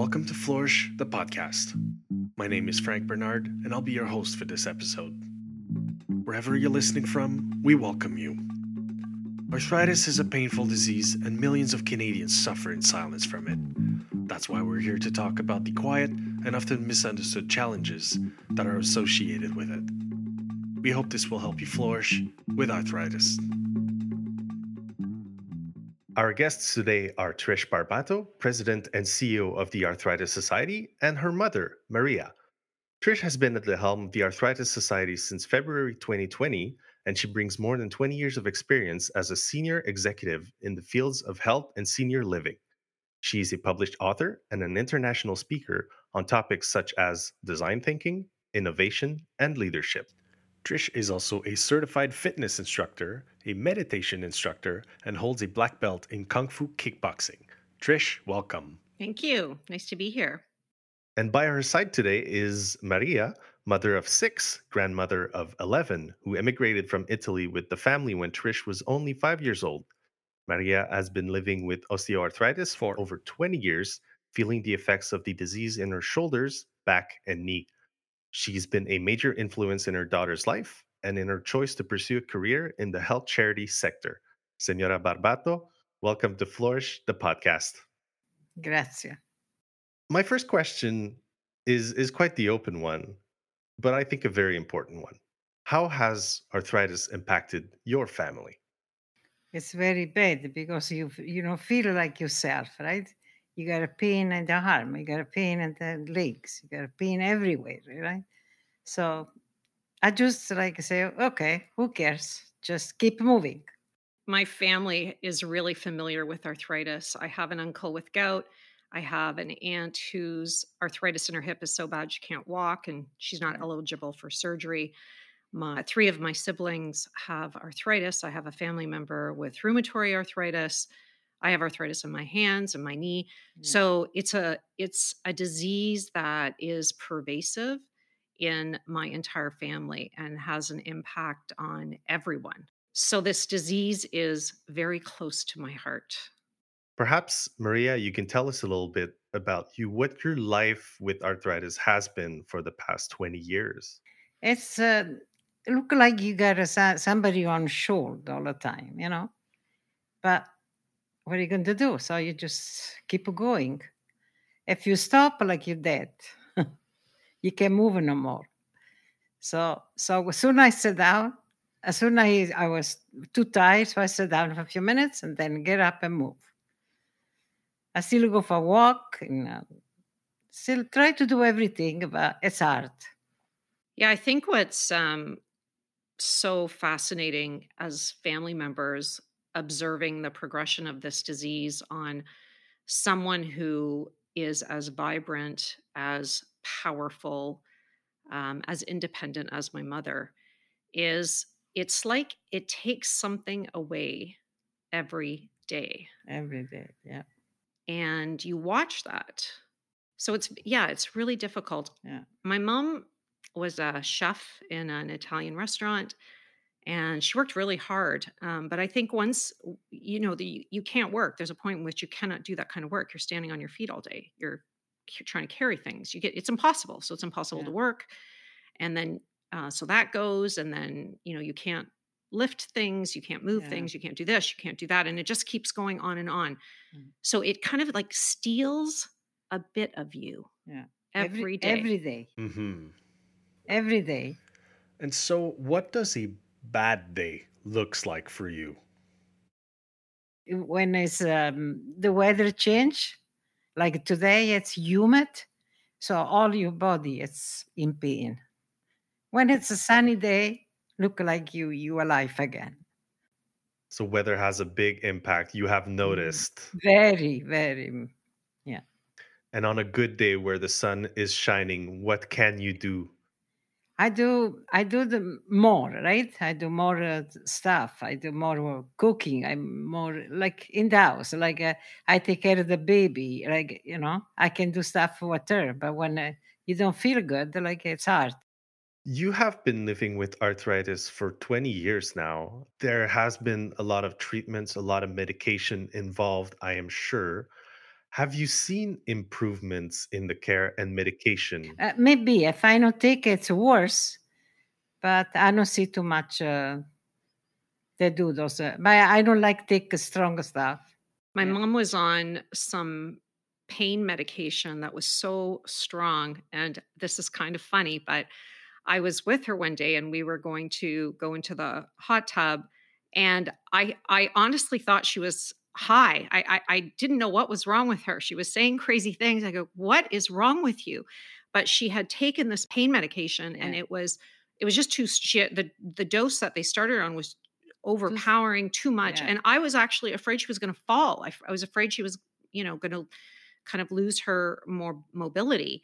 Welcome to Flourish, the podcast. My name is Frank Bernard, and I'll be your host for this episode. Wherever you're listening from, we welcome you. Arthritis is a painful disease, and millions of Canadians suffer in silence from it. That's why we're here to talk about the quiet and often misunderstood challenges that are associated with it. We hope this will help you flourish with arthritis. Our guests today are Trish Barbato, President and CEO of the Arthritis Society, and her mother, Maria. Trish has been at the helm of the Arthritis Society since February 2020, and she brings more than 20 years of experience as a senior executive in the fields of health and senior living. She is a published author and an international speaker on topics such as design thinking, innovation, and leadership. Trish is also a certified fitness instructor, a meditation instructor, and holds a black belt in Kung Fu kickboxing. Trish, welcome. Thank you. Nice to be here. And by her side today is Maria, mother of six, grandmother of 11, who emigrated from Italy with the family when Trish was only five years old. Maria has been living with osteoarthritis for over 20 years, feeling the effects of the disease in her shoulders, back, and knee. She's been a major influence in her daughter's life and in her choice to pursue a career in the health charity sector. Senora Barbato, welcome to Flourish, the podcast. Grazie. My first question is, is quite the open one, but I think a very important one. How has arthritis impacted your family? It's very bad because you you don't feel like yourself, right? You got a pain in the arm, you got a pain in the legs, you got a pain everywhere, right? So I just like say, okay, who cares? Just keep moving. My family is really familiar with arthritis. I have an uncle with gout. I have an aunt whose arthritis in her hip is so bad she can't walk and she's not mm. eligible for surgery. My three of my siblings have arthritis. I have a family member with rheumatoid arthritis. I have arthritis in my hands and my knee. Yeah. So it's a it's a disease that is pervasive in my entire family and has an impact on everyone. So this disease is very close to my heart. Perhaps Maria, you can tell us a little bit about you what your life with arthritis has been for the past 20 years. It's uh, look like you got a, somebody on shoulder all the time, you know. But what are you going to do? So you just keep going. If you stop, like you're dead, you can't move no more. So, so as soon as I sit down, as soon as I, I was too tired, so I sit down for a few minutes and then get up and move. I still go for a walk and uh, still try to do everything, but it's hard. Yeah, I think what's um, so fascinating as family members observing the progression of this disease on someone who is as vibrant, as powerful, um, as independent as my mother is it's like it takes something away every day. Every day, yeah. And you watch that. So it's, yeah, it's really difficult. Yeah. My mom was a chef in an Italian restaurant and she worked really hard. Um, but I think once you know the you can't work, there's a point in which you cannot do that kind of work. You're standing on your feet all day. You're trying to carry things. You get it's impossible. So it's impossible yeah. to work, and then uh, so that goes, and then you know you can't lift things, you can't move yeah. things, you can't do this, you can't do that, and it just keeps going on and on. Mm. So it kind of like steals a bit of you. Yeah. Every, every day. Every day. Mm-hmm. Every day. And so, what does a bad day looks like for you? When it's um, the weather change, like today it's humid, so all your body is in pain. When it's a sunny day, look like you you alive again. So weather has a big impact. You have mm, noticed. Very, very, mm, yeah. And on a good day where the sun is shining, what can you do I do I do the more right. I do more uh, stuff. I do more cooking. I'm more like in the house. Like uh, I take care of the baby. Like you know, I can do stuff with her. But when uh, you don't feel good, like it's hard. You have been living with arthritis for 20 years now. There has been a lot of treatments, a lot of medication involved, I am sure. Have you seen improvements in the care and medication? Uh, maybe if I don't take it, it's worse, but I don't see too much. Uh, they do those, uh, but I don't like take strong stuff. My Yeah. mom was on some pain medication that was so strong. And this is kind of funny, but I was with her one day and we were going to go into the hot tub. And I I honestly thought she was high. I, I I didn't know what was wrong with her. She was saying crazy things. I go, what is wrong with you? But she had taken this pain medication and it was it was just too she had, the the dose that they started on was overpowering too much yeah. and i was actually afraid she was going to fall I was afraid she was you know going to kind of lose her more mobility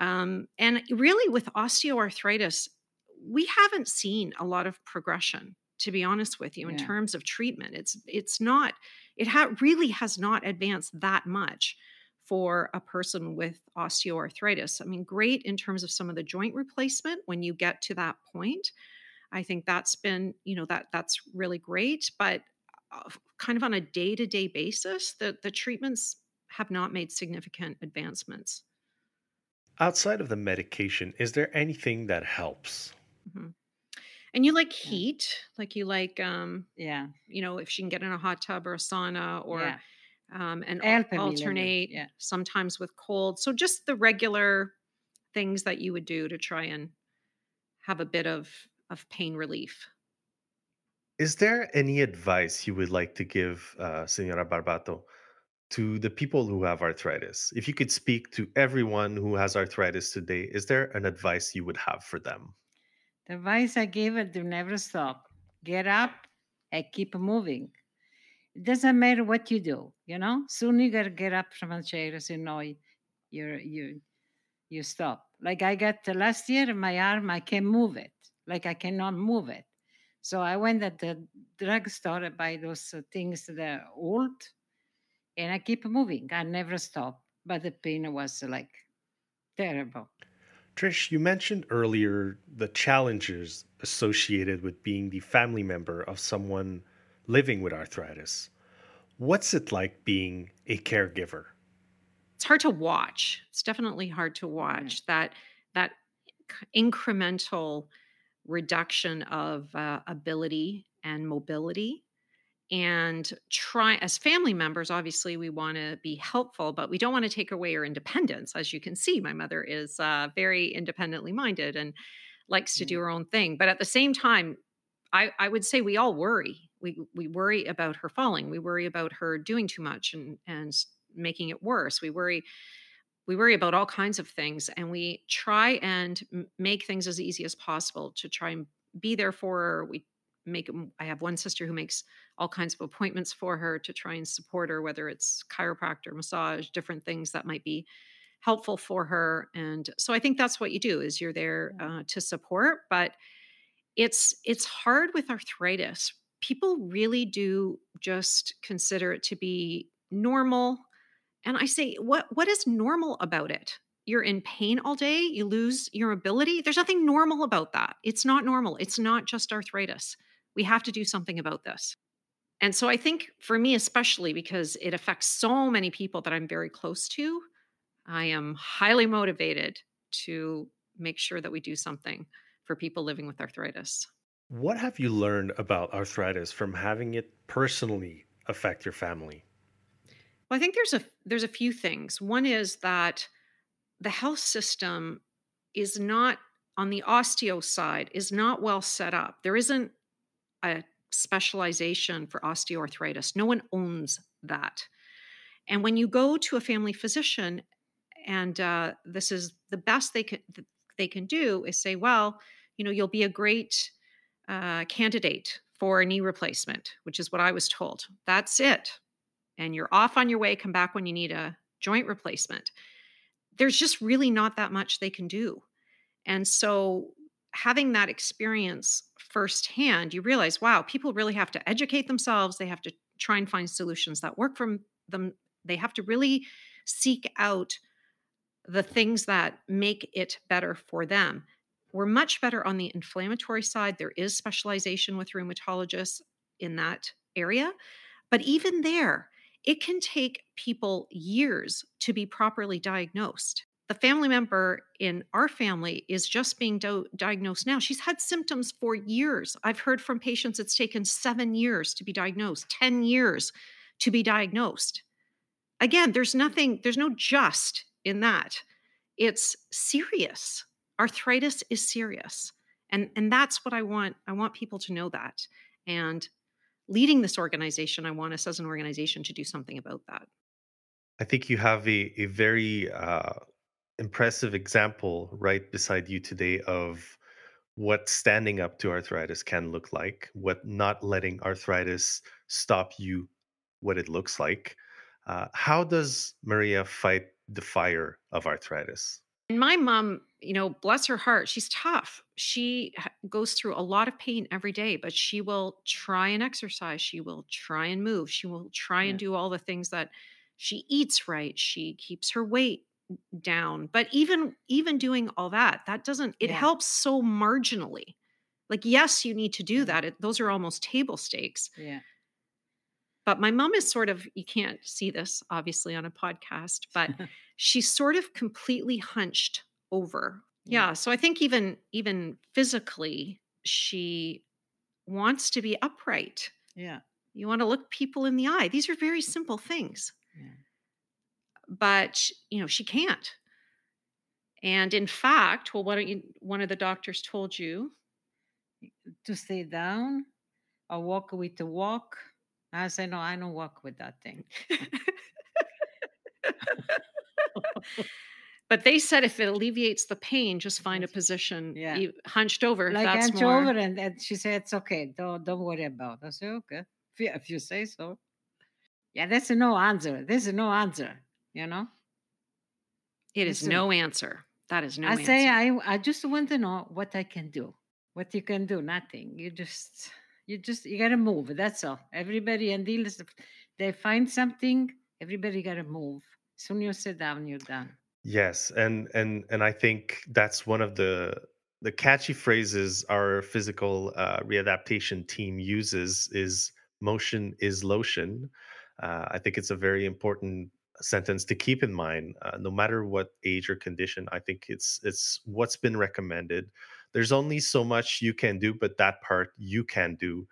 um, and really with osteoarthritis we haven't seen a lot of progression to be honest with you in Yeah. terms of treatment it's it's not it ha- really has not advanced that much for a person with osteoarthritis i mean great in terms of some of the joint replacement when you get to that point I think that's been, you know, that that's really great. But uh, kind of on a day to day basis, the the treatments have not made significant advancements. Outside of the medication, is there anything that helps? Mhm. And you like Yeah. heat, like you like, um, Yeah, you know, if she can get in a hot tub or a sauna or yeah. um, and Help al- me a little bit, alternate yeah. sometimes with cold. So just the regular things that you would do to try and have a bit of of pain relief. Is there any advice you would like to give, uh, Senora Barbato, to the people who have arthritis? If you could speak to everyone who has arthritis today, is there an advice you would have for them? The advice I gave her to never stop. Get up and keep moving. It doesn't matter what you do, you know. Soon you gotta get up from a chair so you know you you you stop. Like I got uh, last year, my arm I can't move it. Like I cannot move it. So I went at the drugstore to buy those uh, things that are old, and I keep moving. I never stop. But the pain was like terrible. Trish, you mentioned earlier the challenges associated with being the family member of someone living with arthritis. What's it like being a caregiver? it's hard to watch. It's definitely hard to watch that that incremental reduction of uh, ability and mobility. And try as family members, obviously, we want to be helpful, but we don't want to take away her independence. As you can see, my mother is uh, very independently minded and likes to do her own thing. But at the same time, I, I would say we all worry. We we worry about her falling. We worry about her doing too much and and making it worse. We worry we worry about all kinds of things, and we try and make things as easy as possible to try and be there for her. We make. I have one sister who makes all kinds of appointments for her to try and support her, whether it's chiropractor, massage, different things that might be helpful for her. And so I think that's what you do is you're there uh, to support, but it's it's hard with arthritis. People really do just consider it to be normal and i say what what is normal about it? You're in pain all day you lose your ability? There's nothing normal about that. It's not normal. It's not just arthritis we have to do something about this and so i think for me especially because it affects so many people that i'm very close to i am highly motivated to make sure that we do something for people living with arthritis What have you learned about arthritis from having it personally affect your family? Well, I think there's a there's a few things. One is that the health system is not on the osteo side is not well set up. There isn't a specialization for osteoarthritis. No one owns that. And when you go to a family physician, and uh, this is the best they can they can do is say, well, you know, you'll be a great uh, candidate for a knee replacement, which is what I was told. That's it and you're off on your way, come back when you need a joint replacement. There's just really not that much they can do. And so, having that experience firsthand, you realize, wow, people really have to educate themselves. They have to try and find solutions that work for them. They have to really seek out the things that make it better for them. We're much better on the inflammatory side. There is specialization with rheumatologists in that area. But even there, it can take people years to be properly diagnosed. The family member in our family is just being do- diagnosed now. She's had symptoms for years. I've heard from patients it's taken seven years to be diagnosed, 10 years to be diagnosed. Again, there's nothing, there's no just in that. It's serious. Arthritis is serious. And, and that's what I want. I want people to know that. And leading this organization, I want us as an organization to do something about that. I think you have a, a very uh, impressive example right beside you today of what standing up to arthritis can look like, what not letting arthritis stop you, what it looks like. Uh, how does Maria fight the fire of arthritis? My mom, you know, bless her heart, she's tough. She goes through a lot of pain every day, but she will try and exercise. She will try and move. She will try yeah. and do all the things that she eats right. She keeps her weight down. But even even doing all that, that doesn't it yeah. helps so marginally. Like yes, you need to do that. It, those are almost table stakes. Yeah. But my mom is sort of, you can't see this obviously on a podcast, but she's sort of completely hunched over. Yeah. yeah. So I think even even physically, she wants to be upright. Yeah. You want to look people in the eye. These are very simple things. Yeah. But you know, she can't. And in fact, well, what don't you one of the doctors told you? To stay down or walk with the walk I say, no, I don't walk with that thing. but they said if it alleviates the pain, just find a position yeah. hunched over. Like hunched more... over, and, and, she said it's okay. Don't don't worry about. It. I said okay, if you, if you say so. Yeah, that's a no answer. This is no answer. You know. It is no answer. That is no. I answer. say I I just want to know what I can do. What you can do? Nothing. You just you just you gotta move. That's all. Everybody and dealers, they find something. Everybody gotta move. Soon you sit down, you're done. Yes, and and and I think that's one of the the catchy phrases our physical uh, readaptation team uses is motion is lotion. Uh, I think it's a very important sentence to keep in mind. Uh, no matter what age or condition, I think it's it's what's been recommended there's only so much you can do, but that part you can do.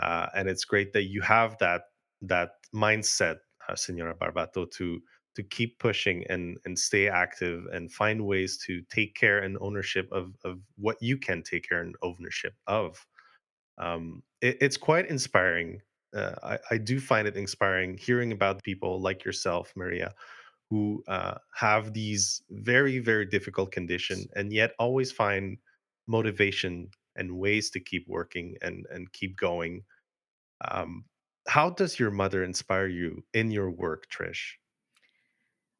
Uh, and it's great that you have that that mindset, uh, Senora Barbato, to to keep pushing and and stay active and find ways to take care and ownership of of what you can take care and ownership of. Um, it, it's quite inspiring. Uh, I, I do find it inspiring hearing about people like yourself, Maria, who uh, have these very very difficult condition and yet always find motivation and ways to keep working and and keep going. Um, how does your mother inspire you in your work trish?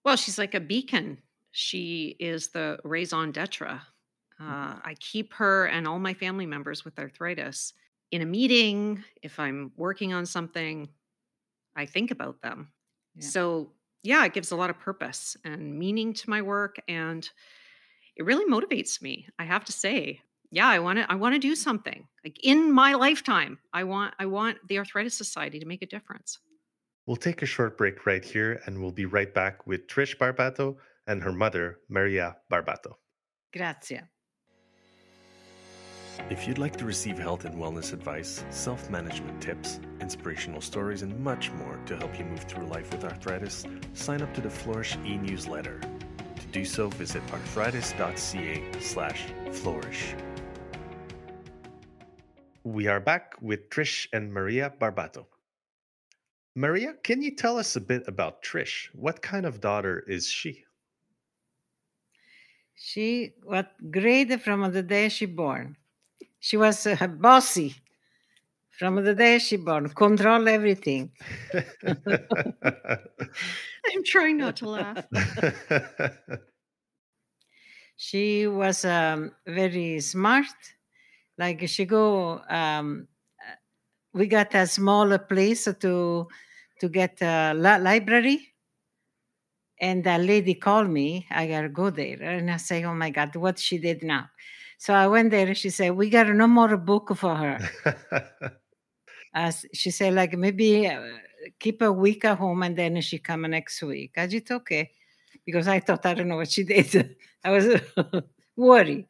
Well she's like a beacon. She is the raison d'etre mm-hmm. uh, i keep her and all my family members with arthritis in a meeting if i'm working on something i think about them. Yeah. so yeah it gives a lot of purpose and meaning to my work and it really motivates me i have to say. Yeah i want to i want to do something like in my lifetime i want i want the arthritis society to make a difference. We'll take a short break right here and we'll be right back with trish barbato and her mother maria barbato. Grazie if you'd like to receive health and wellness advice, self management tips, inspirational stories, and much more to help you move through life with arthritis, sign up to the Flourish e newsletter To do so, visit arthritis.ca slash flourish. We are back with Trish and Maria Barbato. Maria, can you tell us a bit about Trish? What kind of daughter is she? She was great from the day she born. She was uh, bossy from the day she born, control everything. I'm trying not to laugh. she was um, very smart. Like she go, um, uh, we got a smaller place to to get a library, and a lady called me. I gotta go there, and I say, "Oh my God, what she did now?" So I went there. and She said, "We got no more book for her." As she said, like maybe uh, keep a week at home and then she come next week. I just okay, because I thought I don't know what she did. I was worried.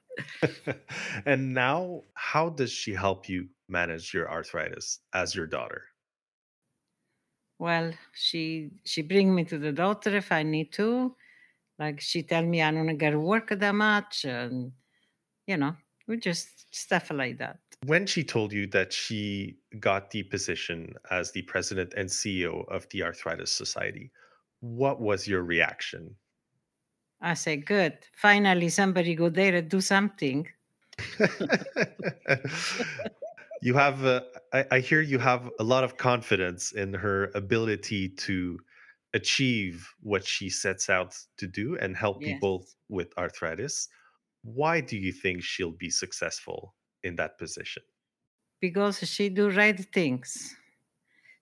and now, how does she help you manage your arthritis as your daughter? Well, she she bring me to the doctor if I need to. Like she tell me I don't get work that much, and you know, we just stuff like that. When she told you that she got the position as the president and CEO of the Arthritis Society, what was your reaction? I say, good. Finally, somebody go there and do something. you have, uh, I, I hear you have a lot of confidence in her ability to achieve what she sets out to do and help yes. people with arthritis. Why do you think she'll be successful in that position? Because she do right things.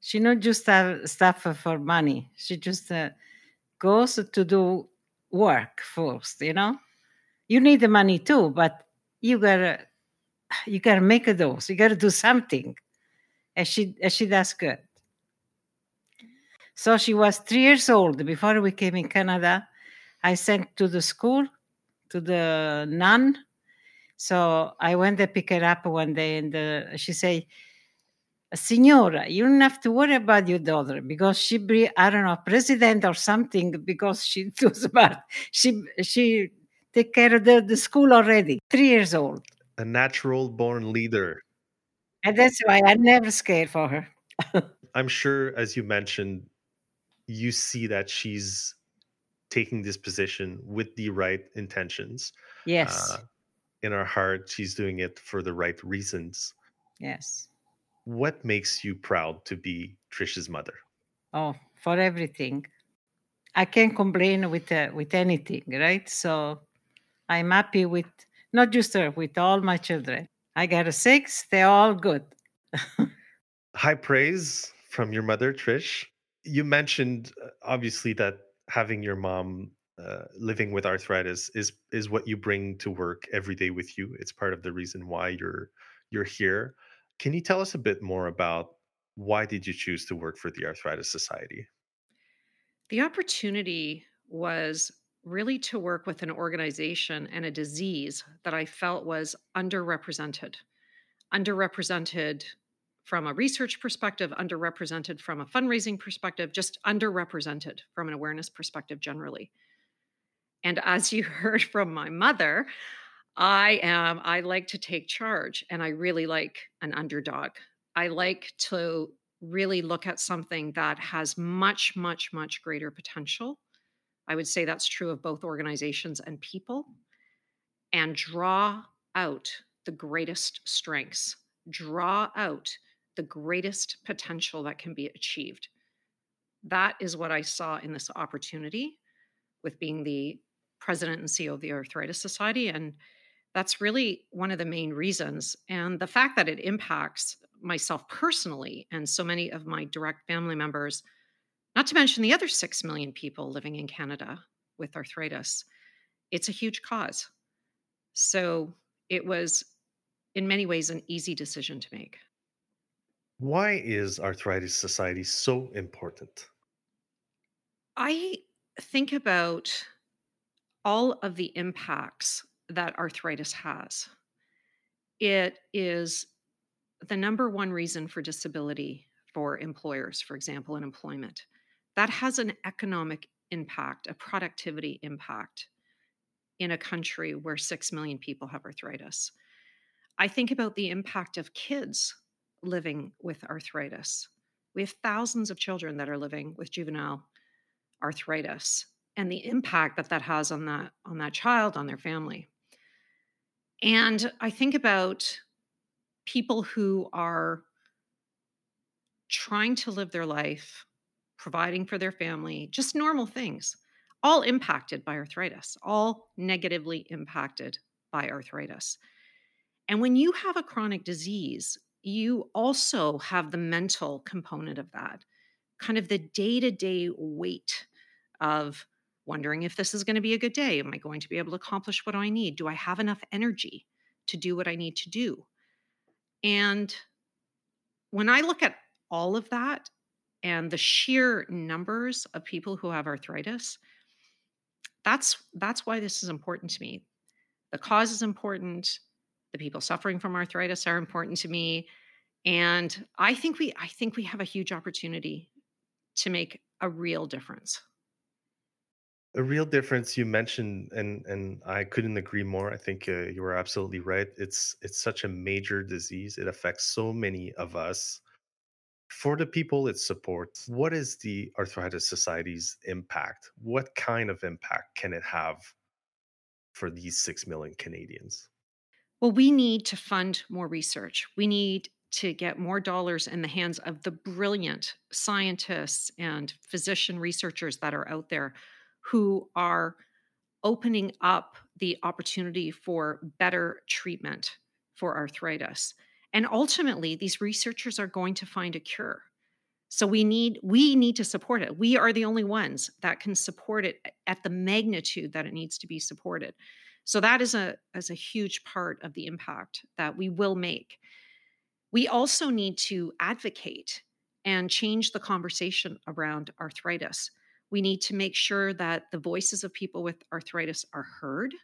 She not just have stuff for money. She just uh, goes to do work first. You know, you need the money too, but you gotta you gotta make those. You gotta do something, and she and she does good. So she was three years old before we came in Canada. I sent to the school, to the nun. So I went to pick her up one day, and uh, she said, Signora, you don't have to worry about your daughter because she be, I don't know, president or something because she does bad. She she take care of the, the school already, three years old. A natural born leader. And that's why I'm never scared for her. I'm sure, as you mentioned, you see that she's taking this position with the right intentions. Yes. Uh, in her heart, she's doing it for the right reasons. Yes. What makes you proud to be Trish's mother? Oh, for everything. I can't complain with uh, with anything, right? So I'm happy with not just her, with all my children. I got a six; they're all good. High praise from your mother, Trish you mentioned uh, obviously that having your mom uh, living with arthritis is is what you bring to work every day with you. It's part of the reason why you're you're here. Can you tell us a bit more about why did you choose to work for the Arthritis Society? The opportunity was really to work with an organization and a disease that I felt was underrepresented. Underrepresented from a research perspective, underrepresented from a fundraising perspective, just underrepresented from an awareness perspective generally. And as you heard from my mother, I am, I like to take charge and I really like an underdog. I like to really look at something that has much, much, much greater potential. I would say that's true of both organizations and people, and draw out the greatest strengths, draw out the greatest potential that can be achieved. That is what I saw in this opportunity with being the president and CEO of the Arthritis Society. And that's really one of the main reasons. And the fact that it impacts myself personally and so many of my direct family members, not to mention the other 6 million people living in Canada with arthritis, it's a huge cause. So it was, in many ways, an easy decision to make. Why is Arthritis Society so important? I think about all of the impacts that arthritis has. It is the number one reason for disability for employers, for example, in employment. That has an economic impact, a productivity impact in a country where 6 million people have arthritis. I think about the impact of kids living with arthritis. We have thousands of children that are living with juvenile arthritis and the impact that that has on that on that child on their family. And I think about people who are trying to live their life, providing for their family, just normal things, all impacted by arthritis, all negatively impacted by arthritis. And when you have a chronic disease, you also have the mental component of that, kind of the day to day weight of wondering if this is going to be a good day. Am I going to be able to accomplish what I need? Do I have enough energy to do what I need to do? And when I look at all of that, and the sheer numbers of people who have arthritis that's that's why this is important to me the cause is important the people suffering from arthritis are important to me and i think we i think we have a huge opportunity to make a real difference. A real difference you mentioned and and i couldn't agree more i think uh, you are absolutely right it's it's such a major disease it affects so many of us. For the people it supports what is the arthritis society's impact? What kind of impact can it have for these 6 million canadians well we need to fund more research we need to get more dollars in the hands of the brilliant scientists and physician researchers that are out there who are opening up the opportunity for better treatment for arthritis. And ultimately, these researchers are going to find a cure. So we need we need to support it. We are the only ones that can support it at the magnitude that it needs to be supported. So that is a as a huge part of the impact that we will make. We also need to advocate and change the conversation around arthritis. We need to make sure that the voices of people with arthritis are heard,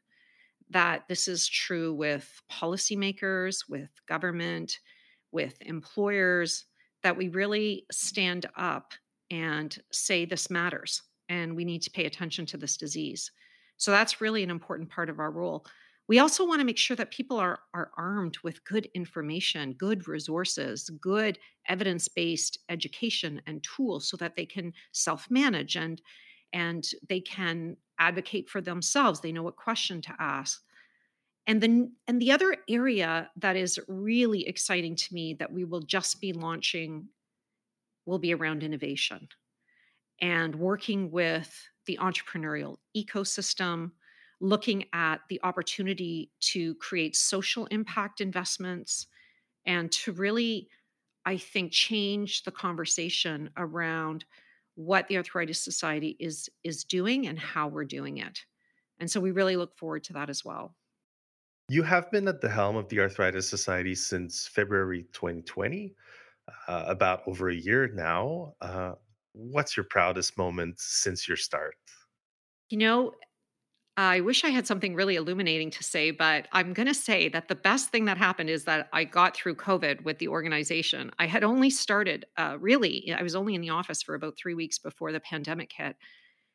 that this is true with policymakers, with government, with employers, that we really stand up and say this matters and we need to pay attention to this disease. So that's really an important part of our role. We also want to make sure that people are, are armed with good information, good resources, good evidence based education and tools so that they can self manage and, and they can advocate for themselves. They know what question to ask. And then and the other area that is really exciting to me that we will just be launching will be around innovation and working with the entrepreneurial ecosystem looking at the opportunity to create social impact investments and to really, I think, change the conversation around what the Arthritis Society is is doing and how we're doing it. And so we really look forward to that as well. You have been at the helm of the Arthritis Society since February 2020, uh, about over a year now. Uh, what's your proudest moment since your start? You know, I wish I had something really illuminating to say, but I'm going to say that the best thing that happened is that I got through COVID with the organization. I had only started, uh, really, I was only in the office for about three weeks before the pandemic hit.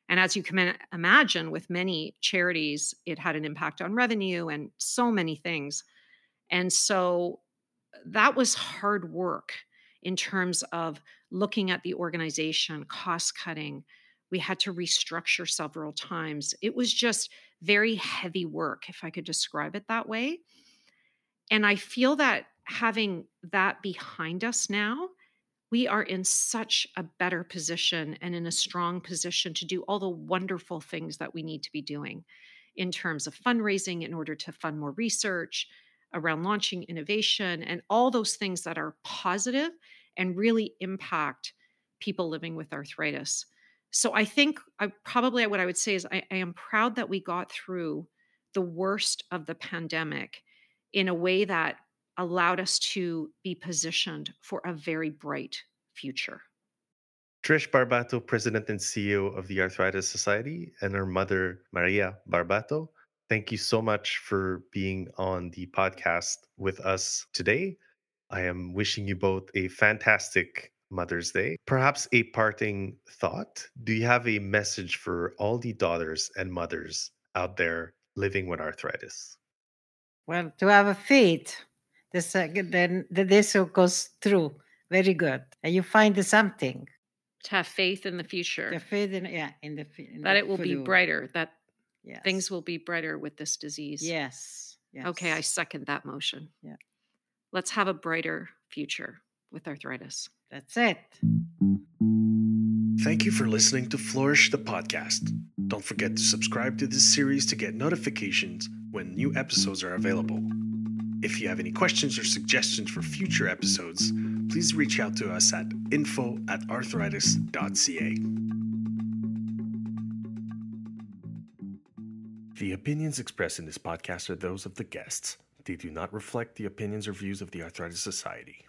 And as you can imagine, with many charities, it had an impact on revenue and so many things. And so that was hard work in terms of looking at the organization, cost cutting, we had to restructure several times. It was just very heavy work, if I could describe it that way. And I feel that having that behind us now, we are in such a better position and in a strong position to do all the wonderful things that we need to be doing in terms of fundraising in order to fund more research around launching innovation and all those things that are positive and really impact people living with arthritis. So I think I probably what I would say is I, I am proud that we got through the worst of the pandemic in a way that allowed us to be positioned for a very bright future. Trish Barbato, President and CEO of the Arthritis Society, and her mother, Maria Barbato, thank you so much for being on the podcast with us today. I am wishing you both a fantastic Mother's Day. Perhaps a parting thought. Do you have a message for all the daughters and mothers out there living with arthritis? Well, to have a faith, this, uh, then the this will goes through. Very good. And you find something. To have faith in the future. The faith in, yeah, in the in That the it will be brighter, that yes. things will be brighter with this disease. Yes. yes. Okay, I second that motion. Yeah. Let's have a brighter future with arthritis. That's it. Thank you for listening to Flourish the podcast. Don't forget to subscribe to this series to get notifications when new episodes are available. If you have any questions or suggestions for future episodes, please reach out to us at info at arthritis.ca. The opinions expressed in this podcast are those of the guests. They do not reflect the opinions or views of the Arthritis Society.